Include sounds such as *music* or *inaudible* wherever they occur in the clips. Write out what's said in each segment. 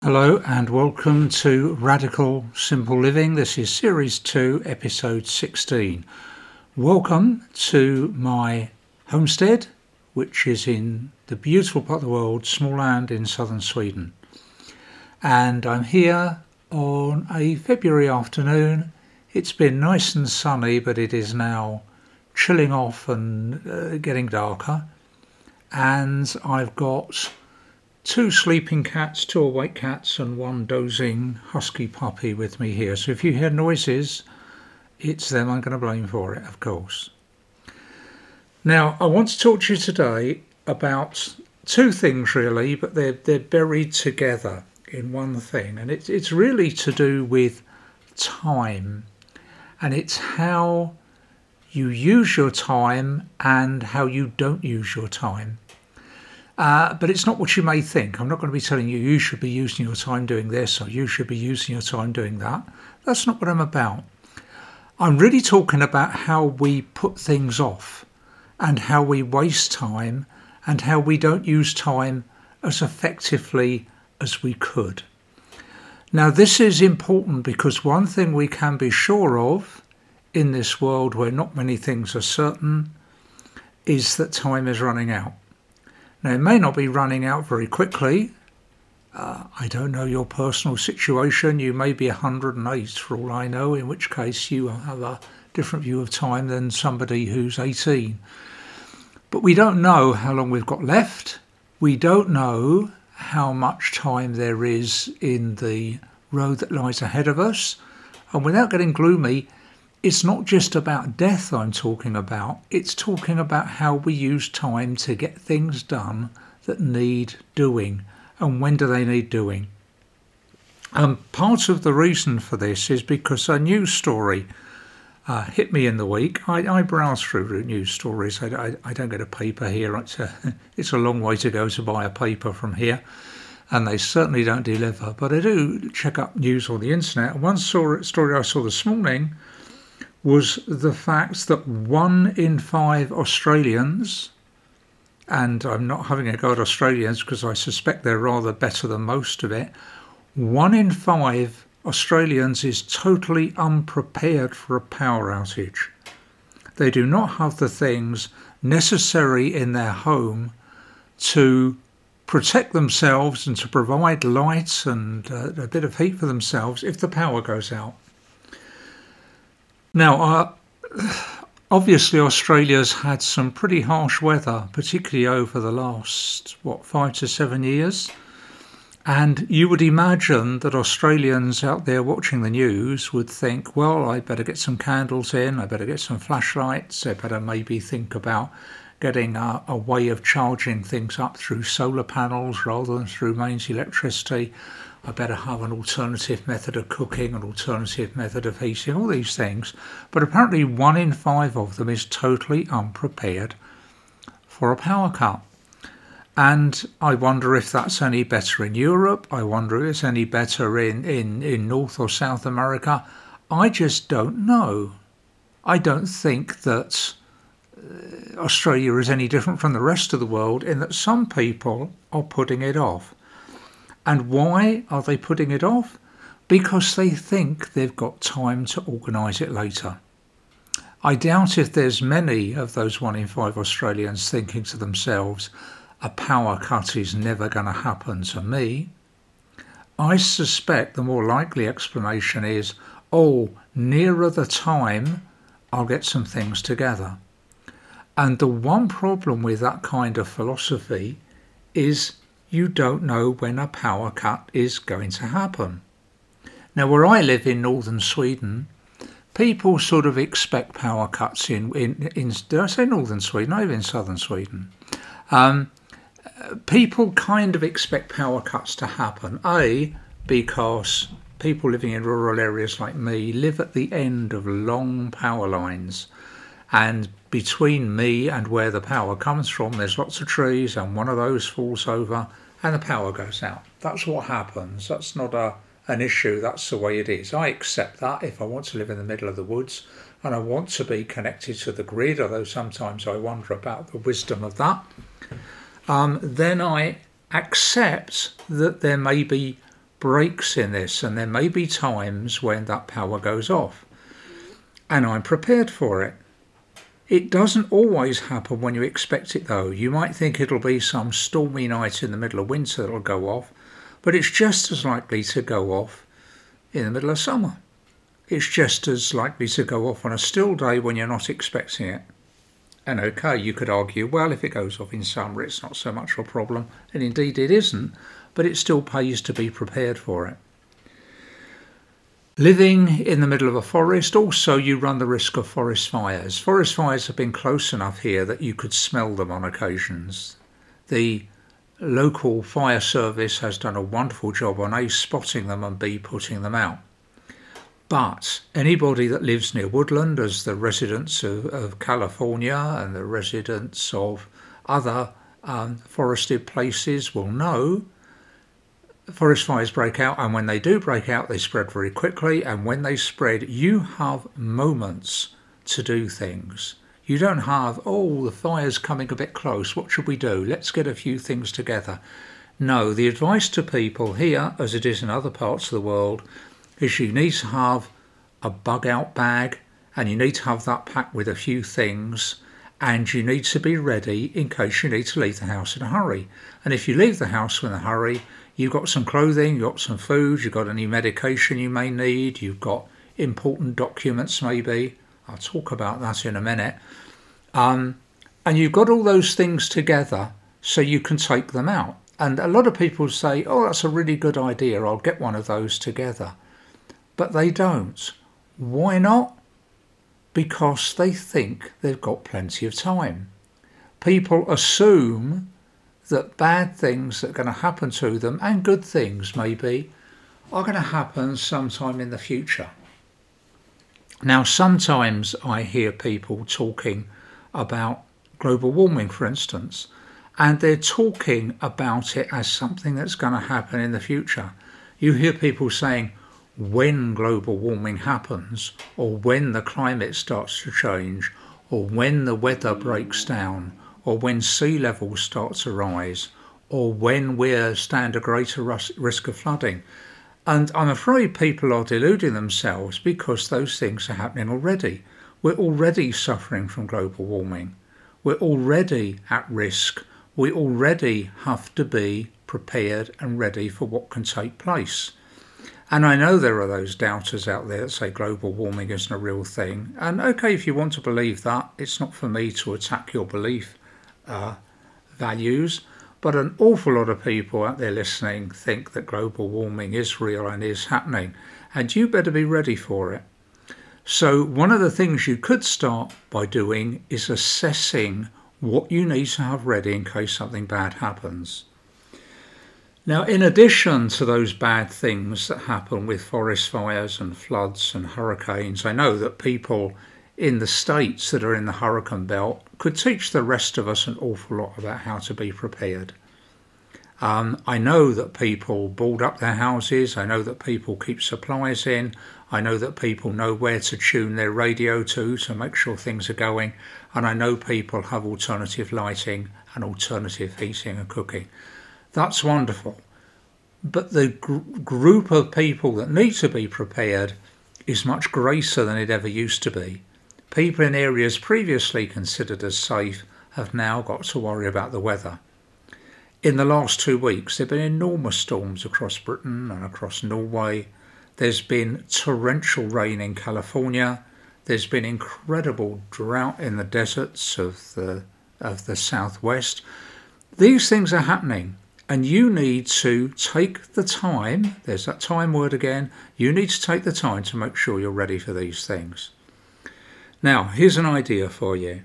Hello and welcome to Radical Simple Living. This is Series 2, Episode 16. Welcome to my homestead, which is in the beautiful part of the world, Småland in southern Sweden. And I'm here on a February afternoon. It's been nice and sunny, but it is now chilling off and uh, getting darker. And I've got two sleeping cats, two awake cats, and one dozing husky puppy with me here. So if you hear noises, it's them I'm going to blame for it, of course. Now, I want to talk to you today about two things really, but they're, they're buried together in one thing. And it's, it's really to do with time. And it's how you use your time and how you don't use your time. Uh, but it's not what you may think. I'm not going to be telling you you should be using your time doing this or you should be using your time doing that. That's not what I'm about. I'm really talking about how we put things off and how we waste time and how we don't use time as effectively as we could. Now, this is important because one thing we can be sure of in this world where not many things are certain is that time is running out. Now, it may not be running out very quickly. Uh, I don't know your personal situation. You may be 108 for all I know, in which case you have a different view of time than somebody who's 18. But we don't know how long we've got left. We don't know how much time there is in the road that lies ahead of us. And without getting gloomy, it's not just about death I'm talking about, it's talking about how we use time to get things done that need doing. And when do they need doing? Um, part of the reason for this is because a news story uh, hit me in the week. I, I browse through news stories. I, I, I, don't get a paper here. It's a, *laughs* it's a long way to go to buy a paper from here, and they certainly don't deliver. But I do check up news on the internet. One story I saw this morning was the fact that one in five Australians, and I'm not having a go at Australians because I suspect they're rather better than most of it, one in five Australians is totally unprepared for a power outage. They do not have the things necessary in their home to protect themselves and to provide light and uh, a bit of heat for themselves if the power goes out. Now, uh, obviously, Australia's had some pretty harsh weather, particularly over the last, what, five to seven years. And you would imagine that Australians out there watching the news would think, well, I better get some candles in, I better get some flashlights, I better maybe think about getting a, a way of charging things up through solar panels rather than through mains electricity. I better have an alternative method of cooking, an alternative method of heating, all these things. But apparently, one in five of them is totally unprepared for a power cut. And I wonder if that's any better in Europe. I wonder if it's any better in, in, in North or South America. I just don't know. I don't think that uh, Australia is any different from the rest of the world in that some people are putting it off. And why are they putting it off? Because they think they've got time to organise it later. I doubt if there's many of those one in five Australians thinking to themselves, a power cut is never going to happen to me. I suspect the more likely explanation is, oh, nearer the time, I'll get some things together. And the one problem with that kind of philosophy is you don't know when a power cut is going to happen. Now, where I live in northern Sweden, people sort of expect power cuts in, in, in did I say northern Sweden? I live in southern Sweden. Um, people kind of expect power cuts to happen. A, because people living in rural areas like me live at the end of long power lines. And between me and where the power comes from, there's lots of trees, and one of those falls over and the power goes out. That's what happens. That's not a, an issue, that's the way it is. I accept that if I want to live in the middle of the woods and I want to be connected to the grid, although sometimes I wonder about the wisdom of that, um, then I accept that there may be breaks in this, and there may be times when that power goes off. And I'm prepared for it. It doesn't always happen when you expect it, though. You might think it'll be some stormy night in the middle of winter that'll go off, but it's just as likely to go off in the middle of summer. It's just as likely to go off on a still day when you're not expecting it. And okay, you could argue, well, if it goes off in summer, it's not so much of a problem. And indeed, it isn't, but it still pays to be prepared for it. Living in the middle of a forest, also, you run the risk of forest fires. Forest fires have been close enough here that you could smell them on occasions. The local fire service has done a wonderful job on A, spotting them, and B, putting them out. But anybody that lives near woodland, as the residents of, of California and the residents of other um, forested places will know, forest fires break out, and when they do break out, they spread very quickly. And when they spread, you have moments to do things. You don't have, oh, the fire's coming a bit close. What should we do? Let's get a few things together. No, the advice to people here, as it is in other parts of the world, is you need to have a bug out bag and you need to have that packed with a few things and you need to be ready in case you need to leave the house in a hurry. And if you leave the house in a hurry, you've got some clothing, you've got some food, you've got any medication you may need, you've got important documents maybe. I'll talk about that in a minute. Um, and you've got all those things together so you can take them out. And a lot of people say, oh, that's a really good idea, I'll get one of those together but they don't. Why not? Because they think they've got plenty of time. People assume that bad things that are going to happen to them, and good things maybe, are going to happen sometime in the future. Now, sometimes I hear people talking about global warming, for instance, and they're talking about it as something that's going to happen in the future. You hear people saying, when global warming happens, or when the climate starts to change, or when the weather breaks down, or when sea levels start to rise, or when we uh, stand a greater risk of flooding. And I'm afraid people are deluding themselves because those things are happening already. We're already suffering from global warming. We're already at risk. We already have to be prepared and ready for what can take place. And I know there are those doubters out there that say global warming isn't a real thing. And okay, if you want to believe that, it's not for me to attack your belief uh, values. But an awful lot of people out there listening think that global warming is real and is happening. And you better be ready for it. So, one of the things you could start by doing is assessing what you need to have ready in case something bad happens. Now, in addition to those bad things that happen with forest fires and floods and hurricanes, I know that people in the states that are in the hurricane belt could teach the rest of us an awful lot about how to be prepared. Um, I know that people board up their houses. I know that people keep supplies in. I know that people know where to tune their radio to to make sure things are going. And I know people have alternative lighting and alternative heating and cooking. That's wonderful. But the gr- group of people that need to be prepared is much greater than it ever used to be. People in areas previously considered as safe have now got to worry about the weather. In the last two weeks, there have been enormous storms across Britain and across Norway. There's been torrential rain in California. There's been incredible drought in the deserts of the, of the southwest. These things are happening. And you need to take the time, there's that time word again, you need to take the time to make sure you're ready for these things. Now, here's an idea for you.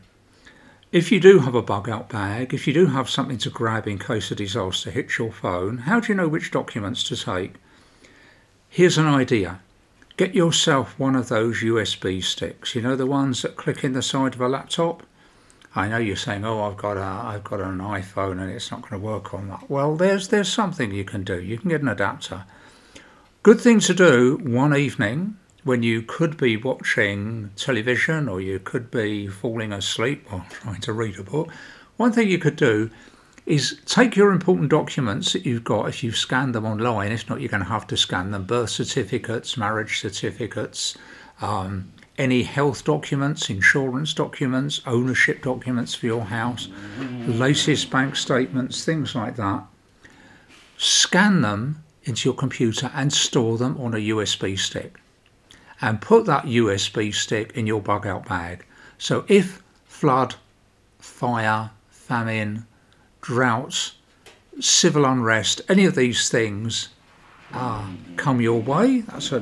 If you do have a bug out bag, if you do have something to grab in case a disaster hits your phone, how do you know which documents to take? Here's an idea. Get yourself one of those USB sticks, you know, the ones that click in the side of a laptop? I know you're saying, "Oh, I've got a, I've got an iPhone and it's not going to work on that." Well, there's there's something you can do. You can get an adapter. Good thing to do one evening when you could be watching television or you could be falling asleep or trying to read a book. One thing you could do is take your important documents that you've got if you've scanned them online. If not, you're going to have to scan them birth certificates, marriage certificates, um, any health documents, insurance documents, ownership documents for your house, latest bank statements, things like that. Scan them into your computer and store them on a USB stick. And put that USB stick in your bug out bag. So if flood, fire, famine, droughts, civil unrest, any of these things uh, come your way. That's a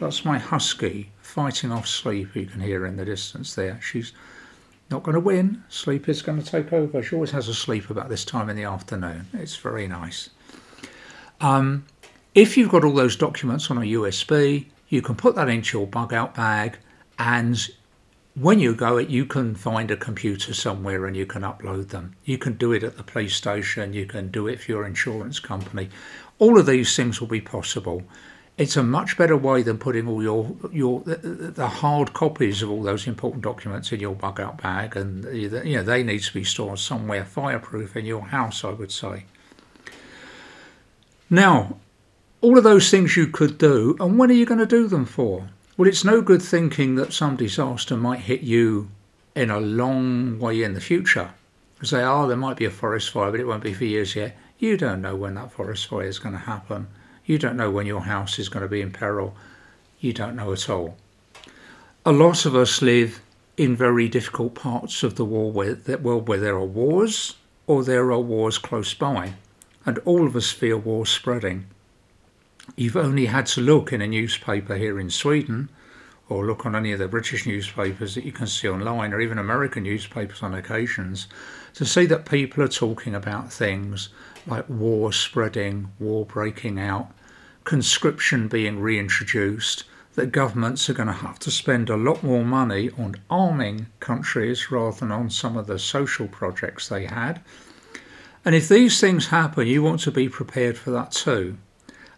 that's my husky fighting off sleep. You can hear in the distance there. She's not going to win. Sleep is going to take over. She always has a sleep about this time in the afternoon. It's very nice. Um, if you've got all those documents on a USB, you can put that into your bug out bag and when you go it you can find a computer somewhere and you can upload them. You can do it at the police station you can do it for your insurance company. All of these things will be possible. It's a much better way than putting all your your the hard copies of all those important documents in your bug out bag and you know they need to be stored somewhere fireproof in your house i would say. Now all of those things you could do and when are you going to do them for well, it's no good thinking that some disaster might hit you in a long way in the future. Say, oh, there might be a forest fire, but it won't be for years yet. You don't know when that forest fire is going to happen. You don't know when your house is going to be in peril. You don't know at all. A lot of us live in very difficult parts of the world where, world where there are wars or there are wars close by. And all of us feel wars spreading. You've only had to look in a newspaper here in Sweden or look on any of the British newspapers that you can see online or even American newspapers on occasions to see that people are talking about things like war spreading, war breaking out, conscription being reintroduced, that governments are going to have to spend a lot more money on arming countries rather than on some of the social projects they had. And if these things happen, you want to be prepared for that too.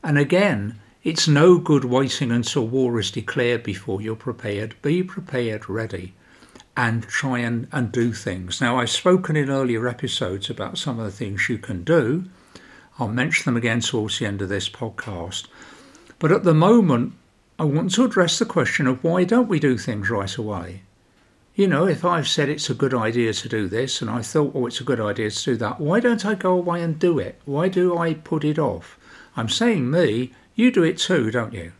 And again, it's no good waiting until war is declared before you're prepared. Be prepared, ready, and try and, and do things. Now, I've spoken in earlier episodes about some of the things you can do. I'll mention them again towards the end of this podcast. But at the moment, I want to address the question of why don't we do things right away? You know, if I've said it's a good idea to do this and I thought, oh, it's a good idea to do that, why don't I go away and do it? Why do I put it off? I'm saying me, you do it too, don't you?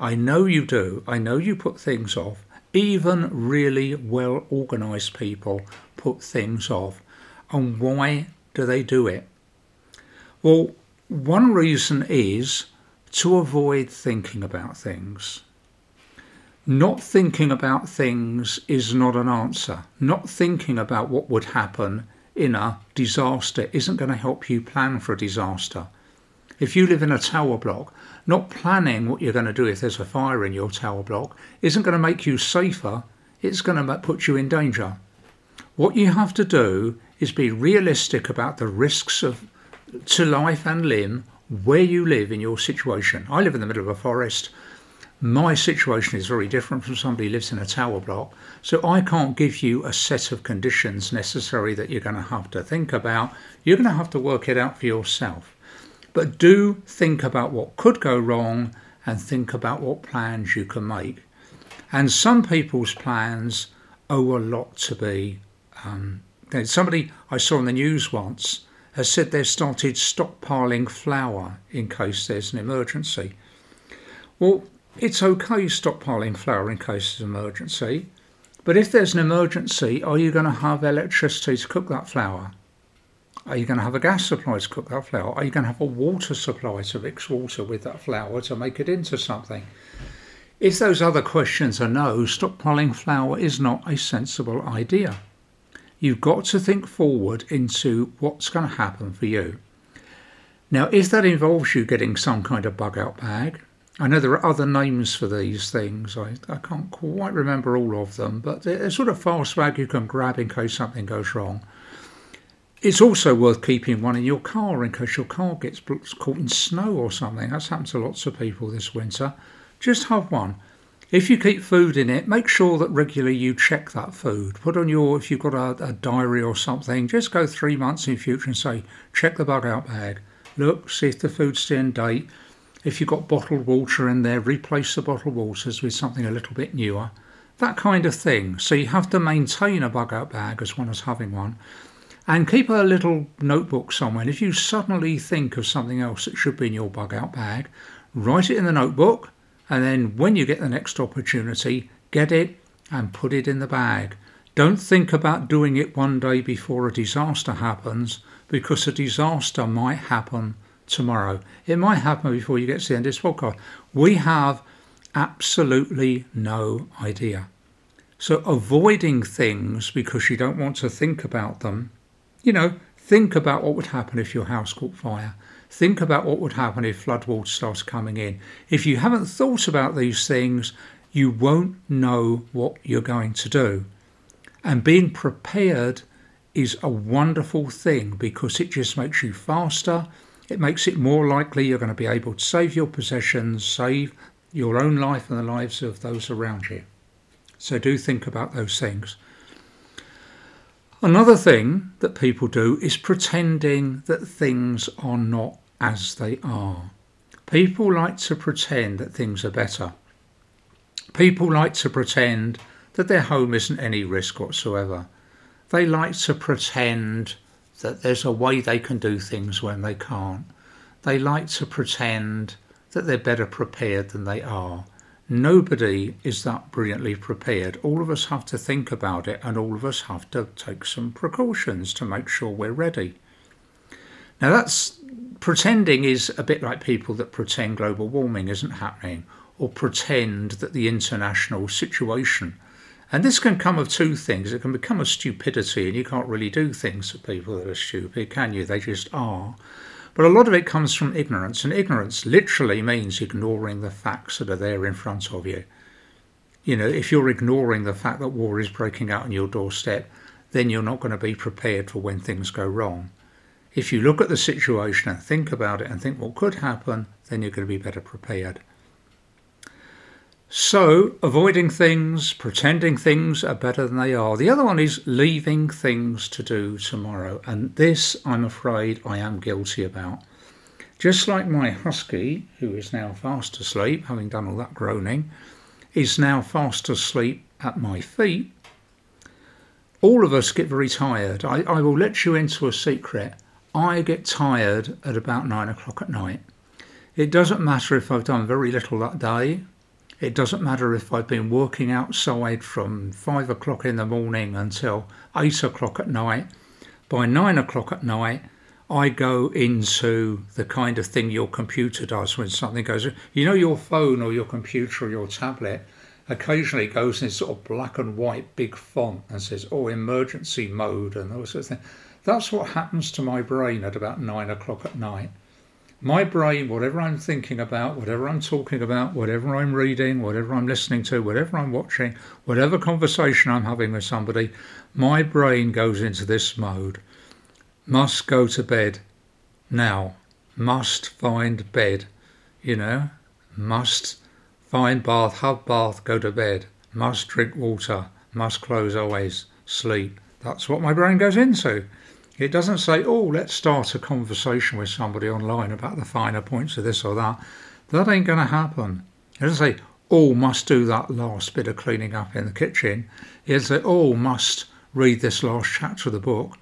I know you do. I know you put things off. Even really well organized people put things off. And why do they do it? Well, one reason is to avoid thinking about things. Not thinking about things is not an answer. Not thinking about what would happen in a disaster isn't going to help you plan for a disaster. If you live in a tower block, not planning what you're going to do if there's a fire in your tower block isn't going to make you safer, it's going to put you in danger. What you have to do is be realistic about the risks of to life and limb where you live in your situation. I live in the middle of a forest. My situation is very different from somebody who lives in a tower block. So I can't give you a set of conditions necessary that you're going to have to think about. You're going to have to work it out for yourself. But do think about what could go wrong and think about what plans you can make. And some people's plans owe a lot to be. Um, somebody I saw in the news once has said they've started stockpiling flour in case there's an emergency. Well, it's okay stockpiling flour in case there's an emergency, but if there's an emergency, are you going to have electricity to cook that flour? Are you going to have a gas supply to cook that flour? Are you going to have a water supply to mix water with that flour to make it into something? If those other questions are no, stockpiling flour is not a sensible idea. You've got to think forward into what's going to happen for you. Now, if that involves you getting some kind of bug out bag, I know there are other names for these things. I, I can't quite remember all of them, but they're sort of fast bag you can grab in case something goes wrong. It's also worth keeping one in your car in case your car gets caught in snow or something. That's happened to lots of people this winter. Just have one. If you keep food in it, make sure that regularly you check that food. Put on your, if you've got a, a diary or something, just go three months in future and say, check the bug out bag. Look, see if the food's still in date. If you've got bottled water in there, replace the bottled waters with something a little bit newer. That kind of thing. So you have to maintain a bug out bag as well as having one. And keep a little notebook somewhere. And if you suddenly think of something else that should be in your bug out bag, write it in the notebook and then when you get the next opportunity, get it and put it in the bag. Don't think about doing it one day before a disaster happens because a disaster might happen tomorrow. It might happen before you get to the end of this podcast. We have absolutely no idea. So, avoiding things because you don't want to think about them, you know, think about what would happen if your house caught fire. Think about what would happen if floodwater starts coming in. If you haven't thought about these things, you won't know what you're going to do. And being prepared is a wonderful thing because it just makes you faster. It makes it more likely you're going to be able to save your possessions, save your own life and the lives of those around you. So do think about those things. Another thing that people do is pretending that things are not as they are. People like to pretend that things are better. People like to pretend that their home isn't any risk whatsoever. They like to pretend that there's a way they can do things when they can't. They like to pretend that they're better prepared than they are. Nobody is that brilliantly prepared. All of us have to think about it and all of us have to take some precautions to make sure we're ready. Now, that's pretending is a bit like people that pretend global warming isn't happening or pretend that the international situation. And this can come of two things. It can become a stupidity, and you can't really do things for people that are stupid, can you? They just are. But a lot of it comes from ignorance, and ignorance literally means ignoring the facts that are there in front of you. You know, if you're ignoring the fact that war is breaking out on your doorstep, then you're not going to be prepared for when things go wrong. If you look at the situation and think about it and think what could happen, then you're going to be better prepared. So, avoiding things, pretending things are better than they are. The other one is leaving things to do tomorrow. And this, I'm afraid, I am guilty about. Just like my husky, who is now fast asleep, having done all that groaning, is now fast asleep at my feet, all of us get very tired. I, I will let you into a secret. I get tired at about nine o'clock at night. It doesn't matter if I've done very little that day it doesn't matter if I've been working outside from five o'clock in the morning until eight o'clock at night. By nine o'clock at night, I go into the kind of thing your computer does when something goes. You know, your phone or your computer or your tablet occasionally goes in sort of black and white big font and says, oh, emergency mode and those sort of things. That's what happens to my brain at about nine o'clock at night my brain, whatever I'm thinking about, whatever I'm talking about, whatever I'm reading, whatever I'm listening to, whatever I'm watching, whatever conversation I'm having with somebody, my brain goes into this mode. Must go to bed now. Must find bed. You know, must find bath, have bath, go to bed. Must drink water. Must close eyes, sleep. That's what my brain goes into. It doesn't say, oh, let's start a conversation with somebody online about the finer points of this or that. That ain't going to happen. It doesn't say, oh, must do that last bit of cleaning up in the kitchen. It'll say, oh, must read this last chapter of the book.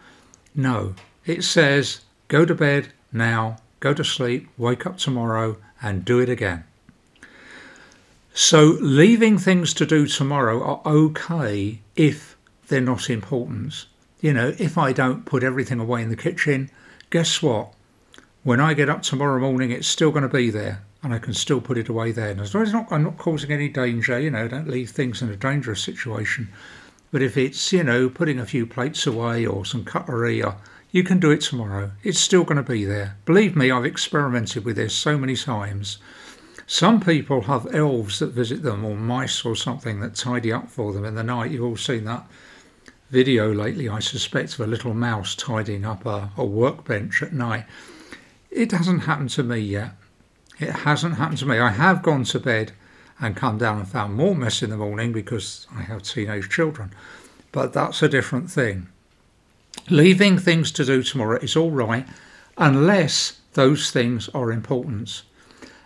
No, it says, go to bed now, go to sleep, wake up tomorrow, and do it again. So, leaving things to do tomorrow are okay if they're not important. You know, if I don't put everything away in the kitchen, guess what? When I get up tomorrow morning, it's still going to be there and I can still put it away there. And as long as not, I'm not causing any danger, you know, don't leave things in a dangerous situation. But if it's, you know, putting a few plates away or some cutlery, or, you can do it tomorrow. It's still going to be there. Believe me, I've experimented with this so many times. Some people have elves that visit them or mice or something that tidy up for them in the night. You've all seen that video lately, I suspect, of a little mouse tidying up a, a workbench at night. It hasn't happened to me yet. It hasn't happened to me. I have gone to bed and come down and found more mess in the morning because I have teenage children. But that's a different thing. Leaving things to do tomorrow is all right unless those things are important.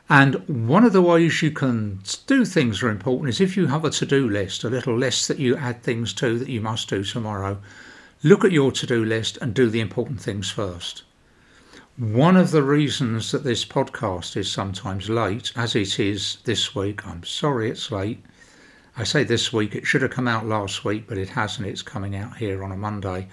And one of the ways you can do things that are important is if you have a to do list, a little list that you add things to that you must do tomorrow. Look at your to do list and do the important things first. One of the reasons that this podcast is sometimes late, as it is this week, I'm sorry it's late. I say this week, it should have come out last week, but it hasn't. It's coming out here on a Monday.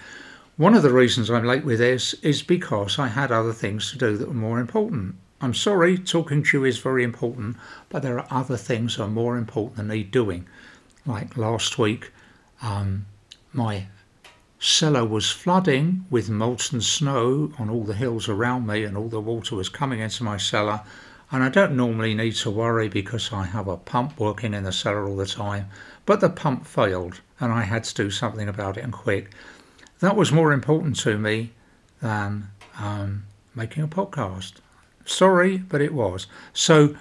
One of the reasons I'm late with this is because I had other things to do that were more important. I'm sorry, talking to you is very important, but there are other things that are more important than me doing. Like last week, um, my cellar was flooding with molten snow on all the hills around me, and all the water was coming into my cellar. And I don't normally need to worry because I have a pump working in the cellar all the time, but the pump failed, and I had to do something about it and quick. That was more important to me than um, making a podcast. Sorry, but it was. So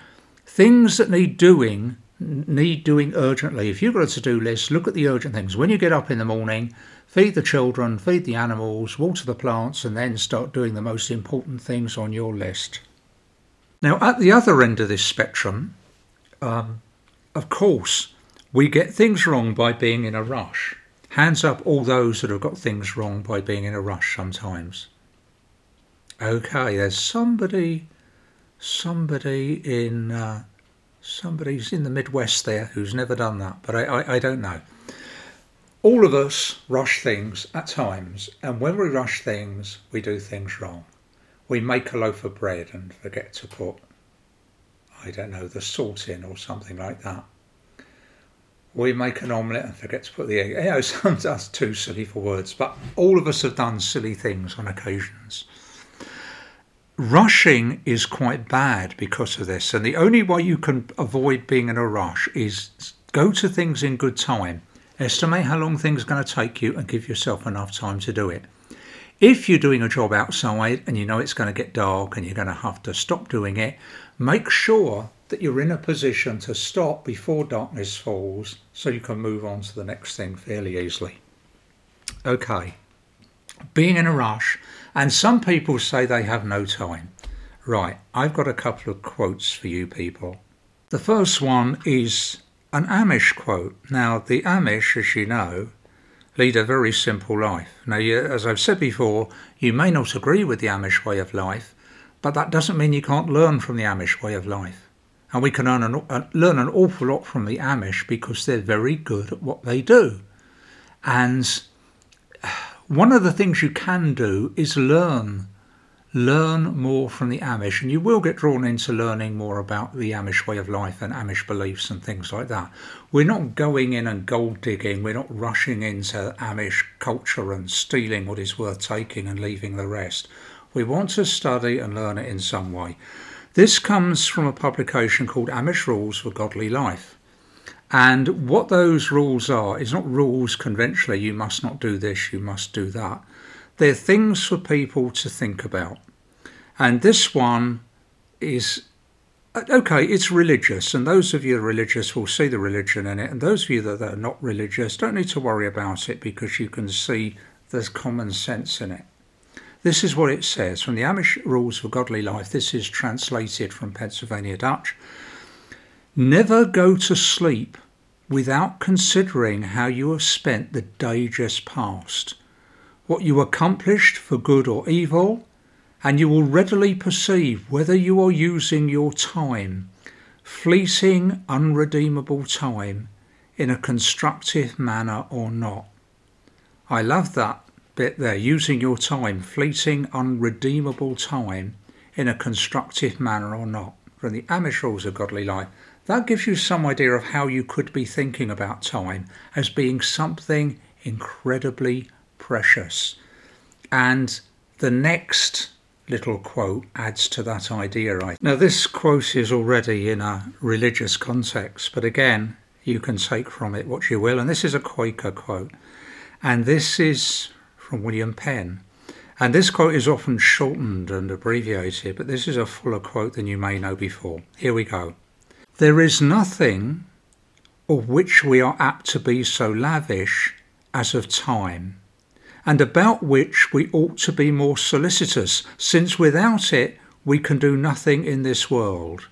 things that need doing need doing urgently. If you've got a to do list, look at the urgent things. When you get up in the morning, feed the children, feed the animals, water the plants, and then start doing the most important things on your list. Now, at the other end of this spectrum, um, of course, we get things wrong by being in a rush. Hands up all those that have got things wrong by being in a rush sometimes. Okay, there's somebody somebody in uh, somebody's in the Midwest there who's never done that, but I, I, I don't know. All of us rush things at times, and when we rush things, we do things wrong. We make a loaf of bread and forget to put, I don't know, the salt in or something like that. We make an omelette and forget to put the egg. You know, *laughs* sometimes that's too silly for words, but all of us have done silly things on occasions. Rushing is quite bad because of this, and the only way you can avoid being in a rush is go to things in good time. Estimate how long things are going to take you and give yourself enough time to do it. If you're doing a job outside and you know it's going to get dark and you're going to have to stop doing it, make sure that you're in a position to stop before darkness falls so you can move on to the next thing fairly easily. Okay, being in a rush and some people say they have no time. Right, I've got a couple of quotes for you people. The first one is an Amish quote. Now, the Amish, as you know, lead a very simple life. Now, you, as I've said before, you may not agree with the Amish way of life, but that doesn't mean you can't learn from the Amish way of life. And we can an, uh, learn an awful lot from the Amish because they're very good at what they do. And one of the things you can do is learn. Learn more from the Amish, and you will get drawn into learning more about the Amish way of life and Amish beliefs and things like that. We're not going in and gold digging, we're not rushing into Amish culture and stealing what is worth taking and leaving the rest. We want to study and learn it in some way. This comes from a publication called Amish Rules for Godly Life. And what those rules are is not rules conventionally, you must not do this, you must do that. They're things for people to think about. And this one is okay, it's religious, and those of you that are religious will see the religion in it, and those of you that are not religious don't need to worry about it because you can see there's common sense in it. This is what it says from the Amish Rules for Godly Life. This is translated from Pennsylvania Dutch. Never go to sleep without considering how you have spent the day just past, what you accomplished for good or evil, and you will readily perceive whether you are using your time, fleeting, unredeemable time, in a constructive manner or not. I love that bit there, using your time, fleeting, unredeemable time, in a constructive manner or not, from the Amish rules of godly life. That gives you some idea of how you could be thinking about time as being something incredibly precious. And the next little quote adds to that idea. Right now, this quote is already in a religious context, but again, you can take from it what you will. And this is a Quaker quote, and this is from William Penn. And this quote is often shortened and abbreviated, but this is a fuller quote than you may know before. Here we go. There is nothing of which we are apt to be so lavish as of time, and about which we ought to be more solicitous, since without it we can do nothing in this world.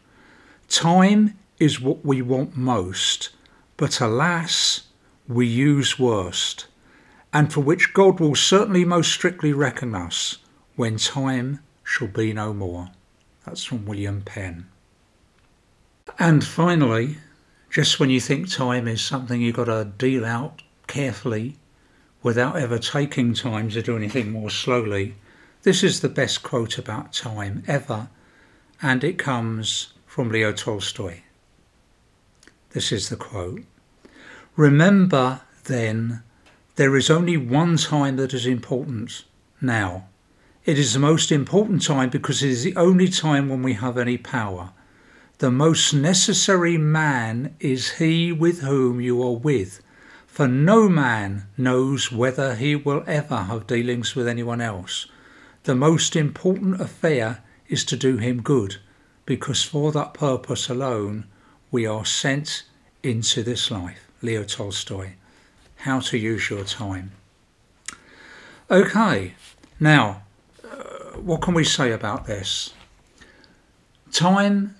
Time is what we want most, but alas, we use worst, and for which God will certainly most strictly reckon us when time shall be no more. That's from William Penn. And finally, just when you think time is something you've got to deal out carefully without ever taking time to do anything more slowly, this is the best quote about time ever, and it comes from Leo Tolstoy. This is the quote Remember, then, there is only one time that is important now. It is the most important time because it is the only time when we have any power. The most necessary man is he with whom you are with, for no man knows whether he will ever have dealings with anyone else. The most important affair is to do him good, because for that purpose alone we are sent into this life. Leo Tolstoy. How to use your time. Okay, now, uh, what can we say about this? Time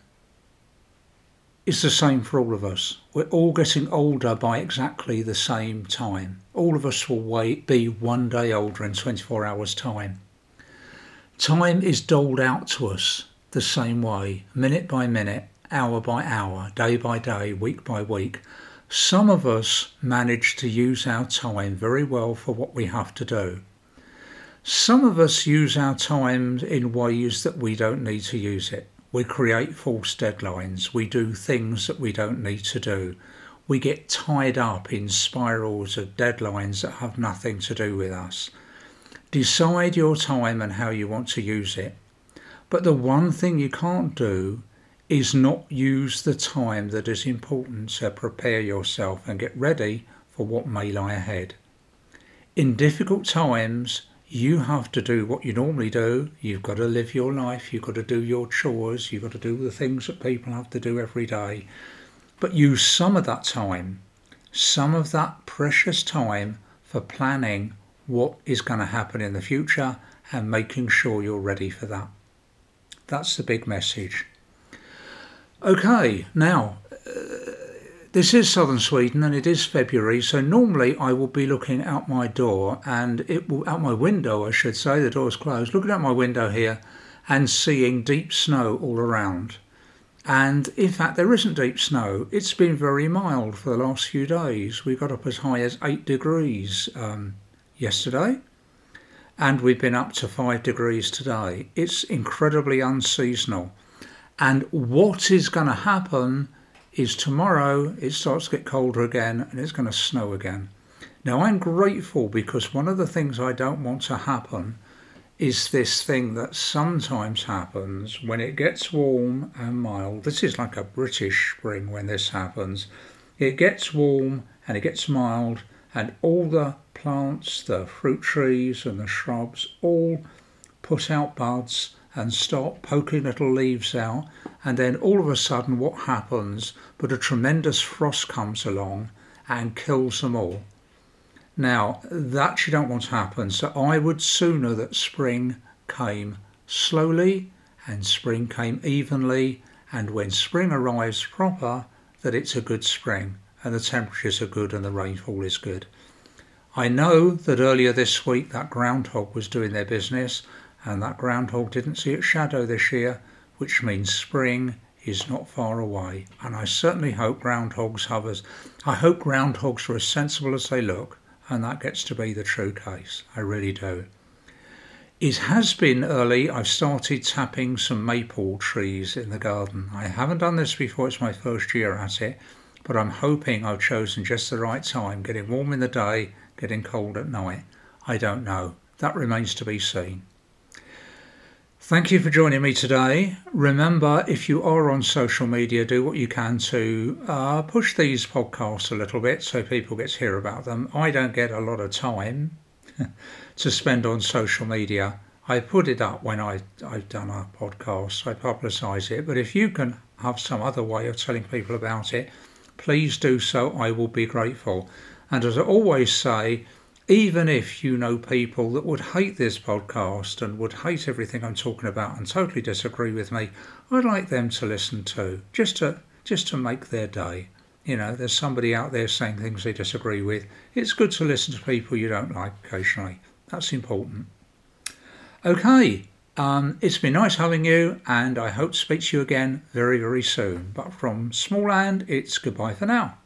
is the same for all of us. We're all getting older by exactly the same time. All of us will wait, be one day older in 24 hours' time. Time is doled out to us the same way, minute by minute, hour by hour, day by day, week by week. Some of us manage to use our time very well for what we have to do. Some of us use our time in ways that we don't need to use it. We create false deadlines. We do things that we don't need to do. We get tied up in spirals of deadlines that have nothing to do with us. Decide your time and how you want to use it. But the one thing you can't do is not use the time that is important to prepare yourself and get ready for what may lie ahead. In difficult times, you have to do what you normally do. You've got to live your life. You've got to do your chores. You've got to do the things that people have to do every day. But use some of that time, some of that precious time for planning what is going to happen in the future and making sure you're ready for that. That's the big message. Okay, now this is southern Sweden and it is February, so normally I will be looking out my door and it will out my window, I should say, the door's closed, looking out my window here and seeing deep snow all around. And in fact, there isn't deep snow. It's been very mild for the last few days. We got up as high as eight degrees um, yesterday, and we've been up to five degrees today. It's incredibly unseasonal. And what is going to happen is tomorrow it starts to get colder again and it's going to snow again. Now, I'm grateful because one of the things I don't want to happen is this thing that sometimes happens when it gets warm and mild. This is like a British spring when this happens. It gets warm and it gets mild, and all the plants, the fruit trees, and the shrubs all put out buds and start poking little leaves out. And then all of a sudden, what happens? But a tremendous frost comes along and kills them all. Now, that you don't want to happen. So I would sooner that spring came slowly and spring came evenly. And when spring arrives proper, that it's a good spring and the temperatures are good and the rainfall is good. I know that earlier this week that groundhog was doing their business and that groundhog didn't see its shadow this year, which means spring is not far away. And I certainly hope groundhogs have as I hope groundhogs are as sensible as they look, and that gets to be the true case. I really do. It has been early. I've started tapping some maple trees in the garden. I haven't done this before, it's my first year at it, but I'm hoping I've chosen just the right time, getting warm in the day, getting cold at night. I don't know. That remains to be seen. Thank you for joining me today. Remember, if you are on social media, do what you can to uh, push these podcasts a little bit so people get to hear about them. I don't get a lot of time *laughs* to spend on social media. I put it up when I, I've done a podcast, I publicise it. But if you can have some other way of telling people about it, please do so. I will be grateful. And as I always say, even if you know people that would hate this podcast and would hate everything I'm talking about and totally disagree with me, I'd like them to listen too, just to just to make their day. You know, there's somebody out there saying things they disagree with. It's good to listen to people you don't like occasionally. That's important. Okay, um, it's been nice having you, and I hope to speak to you again very, very soon. But from Småland, it's goodbye for now.